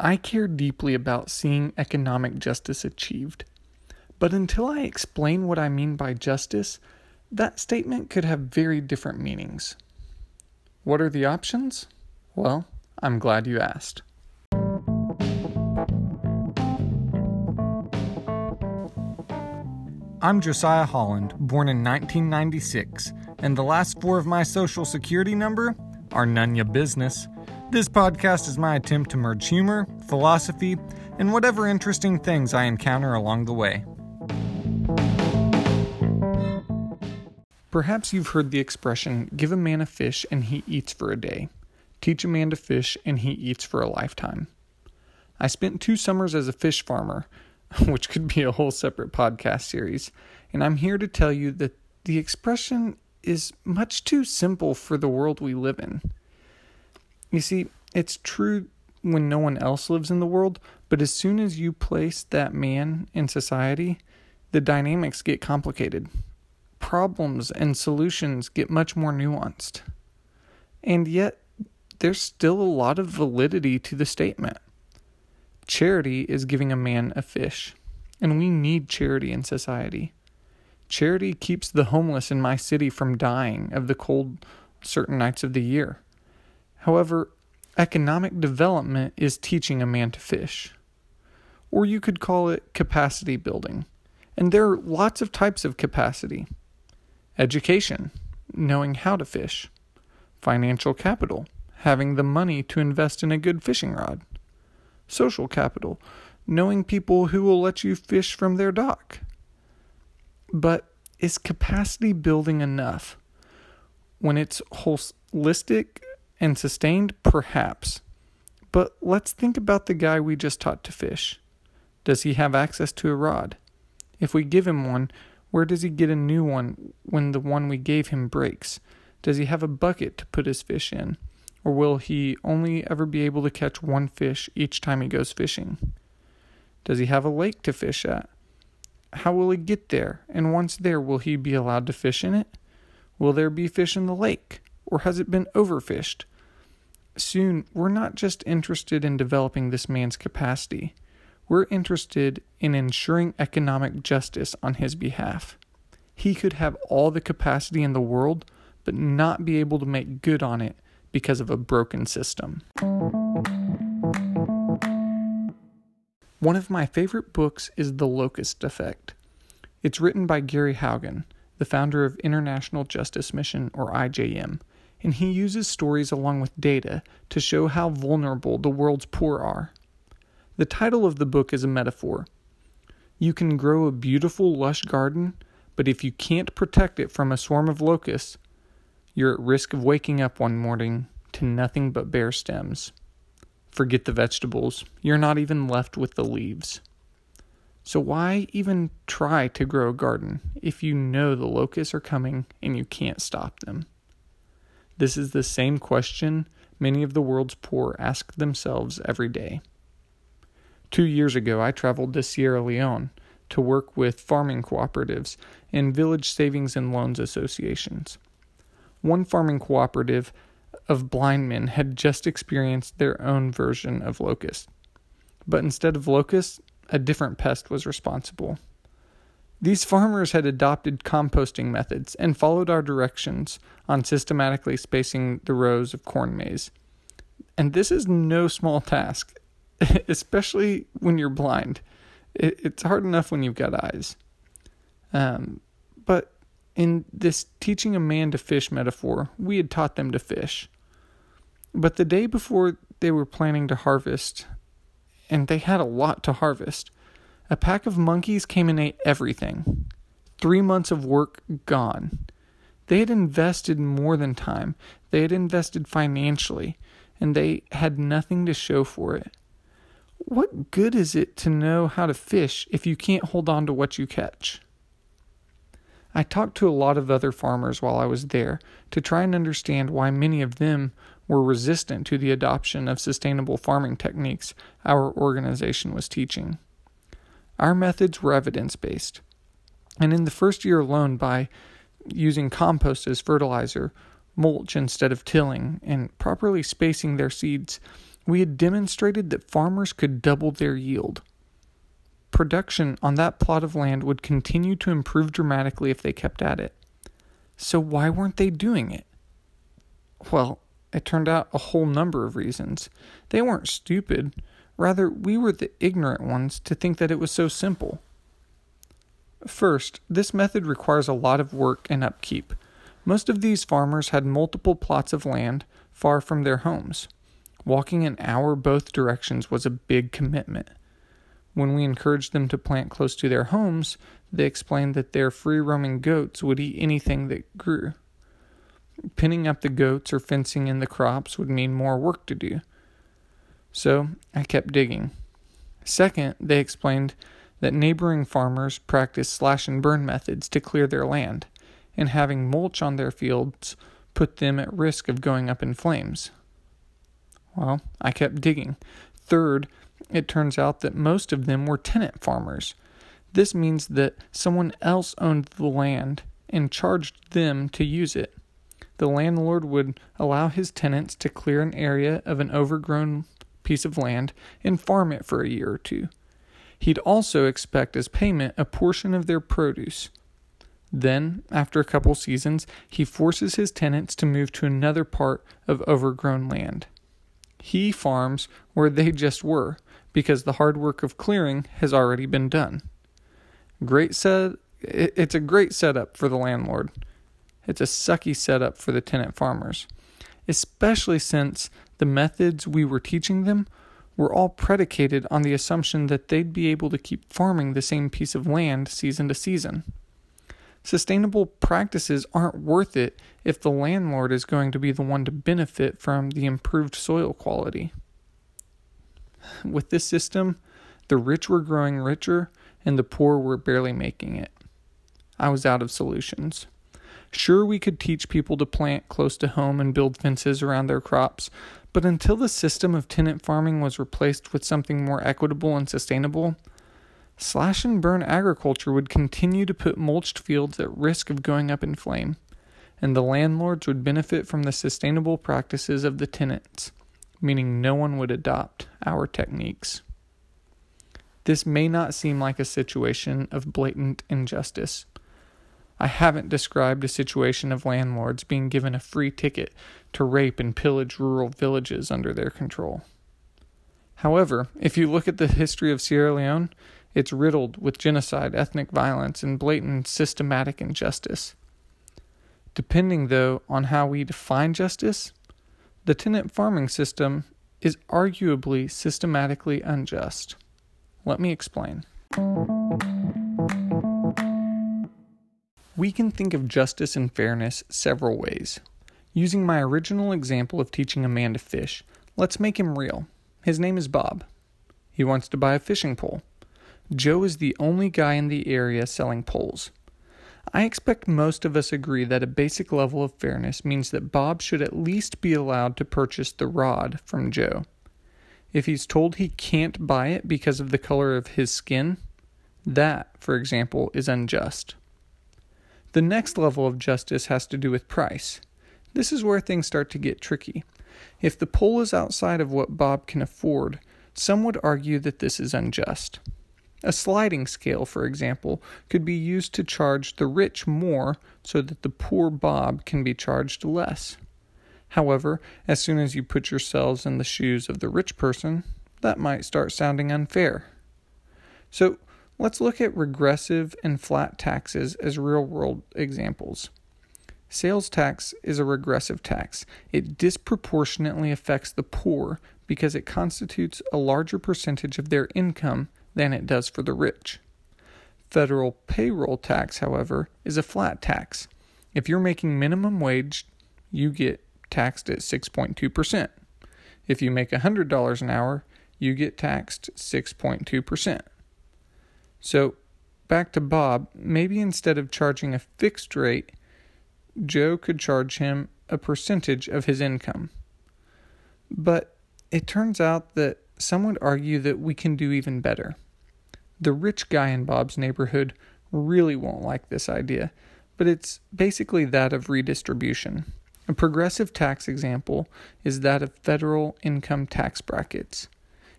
I care deeply about seeing economic justice achieved. But until I explain what I mean by justice, that statement could have very different meanings. What are the options? Well, I'm glad you asked. I'm Josiah Holland, born in 1996, and the last four of my social security number are none your business. This podcast is my attempt to merge humor, philosophy, and whatever interesting things I encounter along the way. Perhaps you've heard the expression give a man a fish and he eats for a day, teach a man to fish and he eats for a lifetime. I spent two summers as a fish farmer, which could be a whole separate podcast series, and I'm here to tell you that the expression is much too simple for the world we live in. You see, it's true when no one else lives in the world, but as soon as you place that man in society, the dynamics get complicated. Problems and solutions get much more nuanced. And yet, there's still a lot of validity to the statement. Charity is giving a man a fish, and we need charity in society. Charity keeps the homeless in my city from dying of the cold certain nights of the year. However, economic development is teaching a man to fish. Or you could call it capacity building. And there are lots of types of capacity education, knowing how to fish, financial capital, having the money to invest in a good fishing rod social capital, knowing people who will let you fish from their dock. But is capacity building enough? When it's holistic and sustained, perhaps. But let's think about the guy we just taught to fish. Does he have access to a rod? If we give him one, where does he get a new one when the one we gave him breaks? Does he have a bucket to put his fish in? Or will he only ever be able to catch one fish each time he goes fishing? Does he have a lake to fish at? How will he get there? And once there, will he be allowed to fish in it? Will there be fish in the lake? Or has it been overfished? Soon, we're not just interested in developing this man's capacity, we're interested in ensuring economic justice on his behalf. He could have all the capacity in the world, but not be able to make good on it because of a broken system. One of my favorite books is The Locust Effect. It's written by Gary Haugen, the founder of International Justice Mission, or IJM, and he uses stories along with data to show how vulnerable the world's poor are. The title of the book is a metaphor. You can grow a beautiful, lush garden, but if you can't protect it from a swarm of locusts, you're at risk of waking up one morning to nothing but bare stems. Forget the vegetables, you're not even left with the leaves. So, why even try to grow a garden if you know the locusts are coming and you can't stop them? This is the same question many of the world's poor ask themselves every day. Two years ago, I traveled to Sierra Leone to work with farming cooperatives and village savings and loans associations. One farming cooperative of blind men had just experienced their own version of locust. But instead of locusts, a different pest was responsible. These farmers had adopted composting methods and followed our directions on systematically spacing the rows of corn maize. And this is no small task, especially when you're blind. it's hard enough when you've got eyes. Um, but in this teaching a man to fish metaphor, we had taught them to fish. But the day before they were planning to harvest, and they had a lot to harvest, a pack of monkeys came and ate everything. Three months of work gone. They had invested more than time, they had invested financially, and they had nothing to show for it. What good is it to know how to fish if you can't hold on to what you catch? I talked to a lot of other farmers while I was there to try and understand why many of them were resistant to the adoption of sustainable farming techniques our organization was teaching. Our methods were evidence based, and in the first year alone, by using compost as fertilizer, mulch instead of tilling, and properly spacing their seeds, we had demonstrated that farmers could double their yield. Production on that plot of land would continue to improve dramatically if they kept at it. So, why weren't they doing it? Well, it turned out a whole number of reasons. They weren't stupid. Rather, we were the ignorant ones to think that it was so simple. First, this method requires a lot of work and upkeep. Most of these farmers had multiple plots of land far from their homes. Walking an hour both directions was a big commitment. When we encouraged them to plant close to their homes, they explained that their free roaming goats would eat anything that grew. Pinning up the goats or fencing in the crops would mean more work to do. So I kept digging. Second, they explained that neighboring farmers practice slash and burn methods to clear their land, and having mulch on their fields put them at risk of going up in flames. Well, I kept digging. Third, it turns out that most of them were tenant farmers. This means that someone else owned the land and charged them to use it the landlord would allow his tenants to clear an area of an overgrown piece of land and farm it for a year or two. He'd also expect as payment a portion of their produce. Then, after a couple seasons, he forces his tenants to move to another part of overgrown land. He farms where they just were, because the hard work of clearing has already been done. Great set it's a great setup for the landlord. It's a sucky setup for the tenant farmers, especially since the methods we were teaching them were all predicated on the assumption that they'd be able to keep farming the same piece of land season to season. Sustainable practices aren't worth it if the landlord is going to be the one to benefit from the improved soil quality. With this system, the rich were growing richer and the poor were barely making it. I was out of solutions. Sure, we could teach people to plant close to home and build fences around their crops, but until the system of tenant farming was replaced with something more equitable and sustainable, slash and burn agriculture would continue to put mulched fields at risk of going up in flame, and the landlords would benefit from the sustainable practices of the tenants, meaning no one would adopt our techniques. This may not seem like a situation of blatant injustice I haven't described a situation of landlords being given a free ticket to rape and pillage rural villages under their control. However, if you look at the history of Sierra Leone, it's riddled with genocide, ethnic violence, and blatant systematic injustice. Depending, though, on how we define justice, the tenant farming system is arguably systematically unjust. Let me explain. We can think of justice and fairness several ways. Using my original example of teaching a man to fish, let's make him real. His name is Bob. He wants to buy a fishing pole. Joe is the only guy in the area selling poles. I expect most of us agree that a basic level of fairness means that Bob should at least be allowed to purchase the rod from Joe. If he's told he can't buy it because of the color of his skin, that, for example, is unjust. The next level of justice has to do with price. This is where things start to get tricky. If the pole is outside of what Bob can afford, some would argue that this is unjust. A sliding scale, for example, could be used to charge the rich more so that the poor Bob can be charged less. However, as soon as you put yourselves in the shoes of the rich person, that might start sounding unfair. So, Let's look at regressive and flat taxes as real world examples. Sales tax is a regressive tax. It disproportionately affects the poor because it constitutes a larger percentage of their income than it does for the rich. Federal payroll tax, however, is a flat tax. If you're making minimum wage, you get taxed at 6.2%. If you make $100 an hour, you get taxed 6.2%. So, back to Bob, maybe instead of charging a fixed rate, Joe could charge him a percentage of his income. But it turns out that some would argue that we can do even better. The rich guy in Bob's neighborhood really won't like this idea, but it's basically that of redistribution. A progressive tax example is that of federal income tax brackets.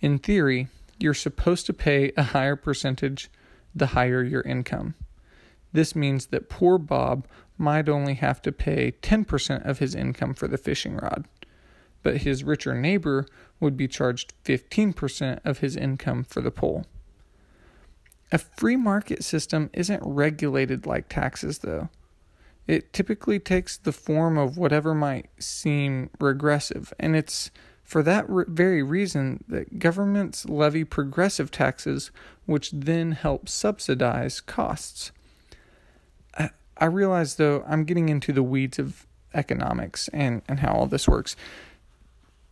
In theory, you're supposed to pay a higher percentage the higher your income. This means that poor Bob might only have to pay 10% of his income for the fishing rod, but his richer neighbor would be charged 15% of his income for the pole. A free market system isn't regulated like taxes, though. It typically takes the form of whatever might seem regressive, and it's for that re- very reason that governments levy progressive taxes, which then help subsidize costs. I, I realize, though, I'm getting into the weeds of economics and, and how all this works.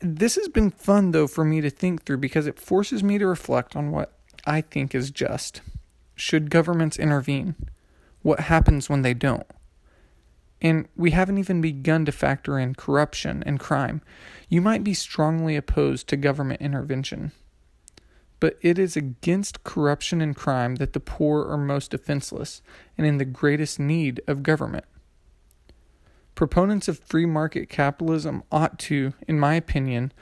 This has been fun, though, for me to think through because it forces me to reflect on what I think is just. Should governments intervene? What happens when they don't? And we haven't even begun to factor in corruption and crime. You might be strongly opposed to government intervention. But it is against corruption and crime that the poor are most defenseless and in the greatest need of government. Proponents of free market capitalism ought to, in my opinion,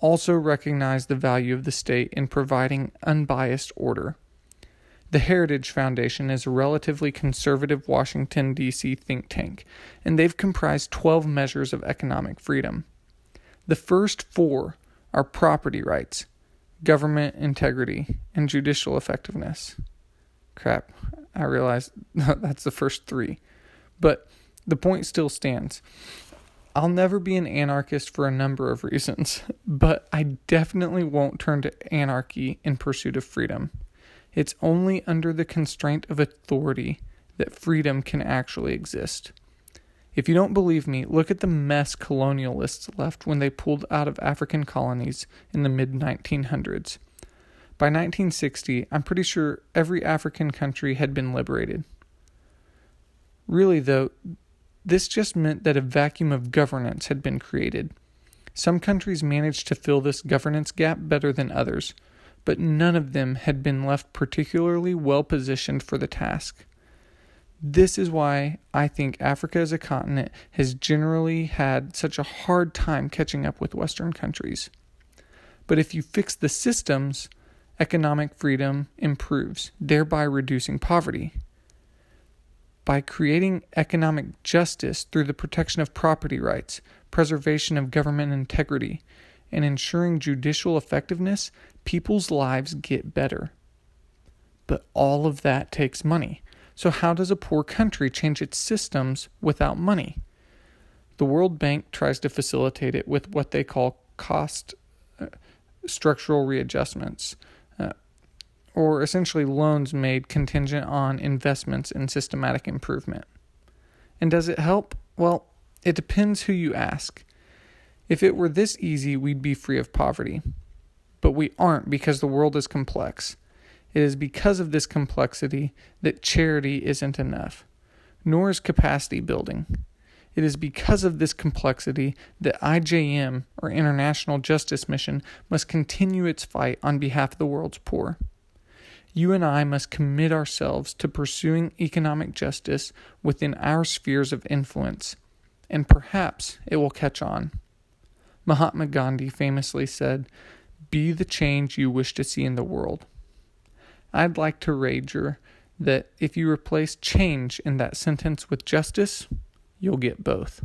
also recognize the value of the state in providing unbiased order. The Heritage Foundation is a relatively conservative Washington, D.C. think tank, and they've comprised 12 measures of economic freedom. The first four are property rights, government integrity, and judicial effectiveness. Crap, I realize that's the first three. But the point still stands. I'll never be an anarchist for a number of reasons, but I definitely won't turn to anarchy in pursuit of freedom. It's only under the constraint of authority that freedom can actually exist. If you don't believe me, look at the mess colonialists left when they pulled out of African colonies in the mid 1900s. By 1960, I'm pretty sure every African country had been liberated. Really, though, this just meant that a vacuum of governance had been created. Some countries managed to fill this governance gap better than others, but none of them had been left particularly well positioned for the task. This is why I think Africa as a continent has generally had such a hard time catching up with Western countries. But if you fix the systems, economic freedom improves, thereby reducing poverty. By creating economic justice through the protection of property rights, preservation of government integrity, and ensuring judicial effectiveness, people's lives get better. But all of that takes money. So, how does a poor country change its systems without money? The World Bank tries to facilitate it with what they call cost uh, structural readjustments, uh, or essentially loans made contingent on investments in systematic improvement. And does it help? Well, it depends who you ask. If it were this easy, we'd be free of poverty. But we aren't because the world is complex. It is because of this complexity that charity isn't enough, nor is capacity building. It is because of this complexity that IJM, or International Justice Mission, must continue its fight on behalf of the world's poor. You and I must commit ourselves to pursuing economic justice within our spheres of influence, and perhaps it will catch on. Mahatma Gandhi famously said, Be the change you wish to see in the world. I'd like to wager that if you replace change in that sentence with justice, you'll get both.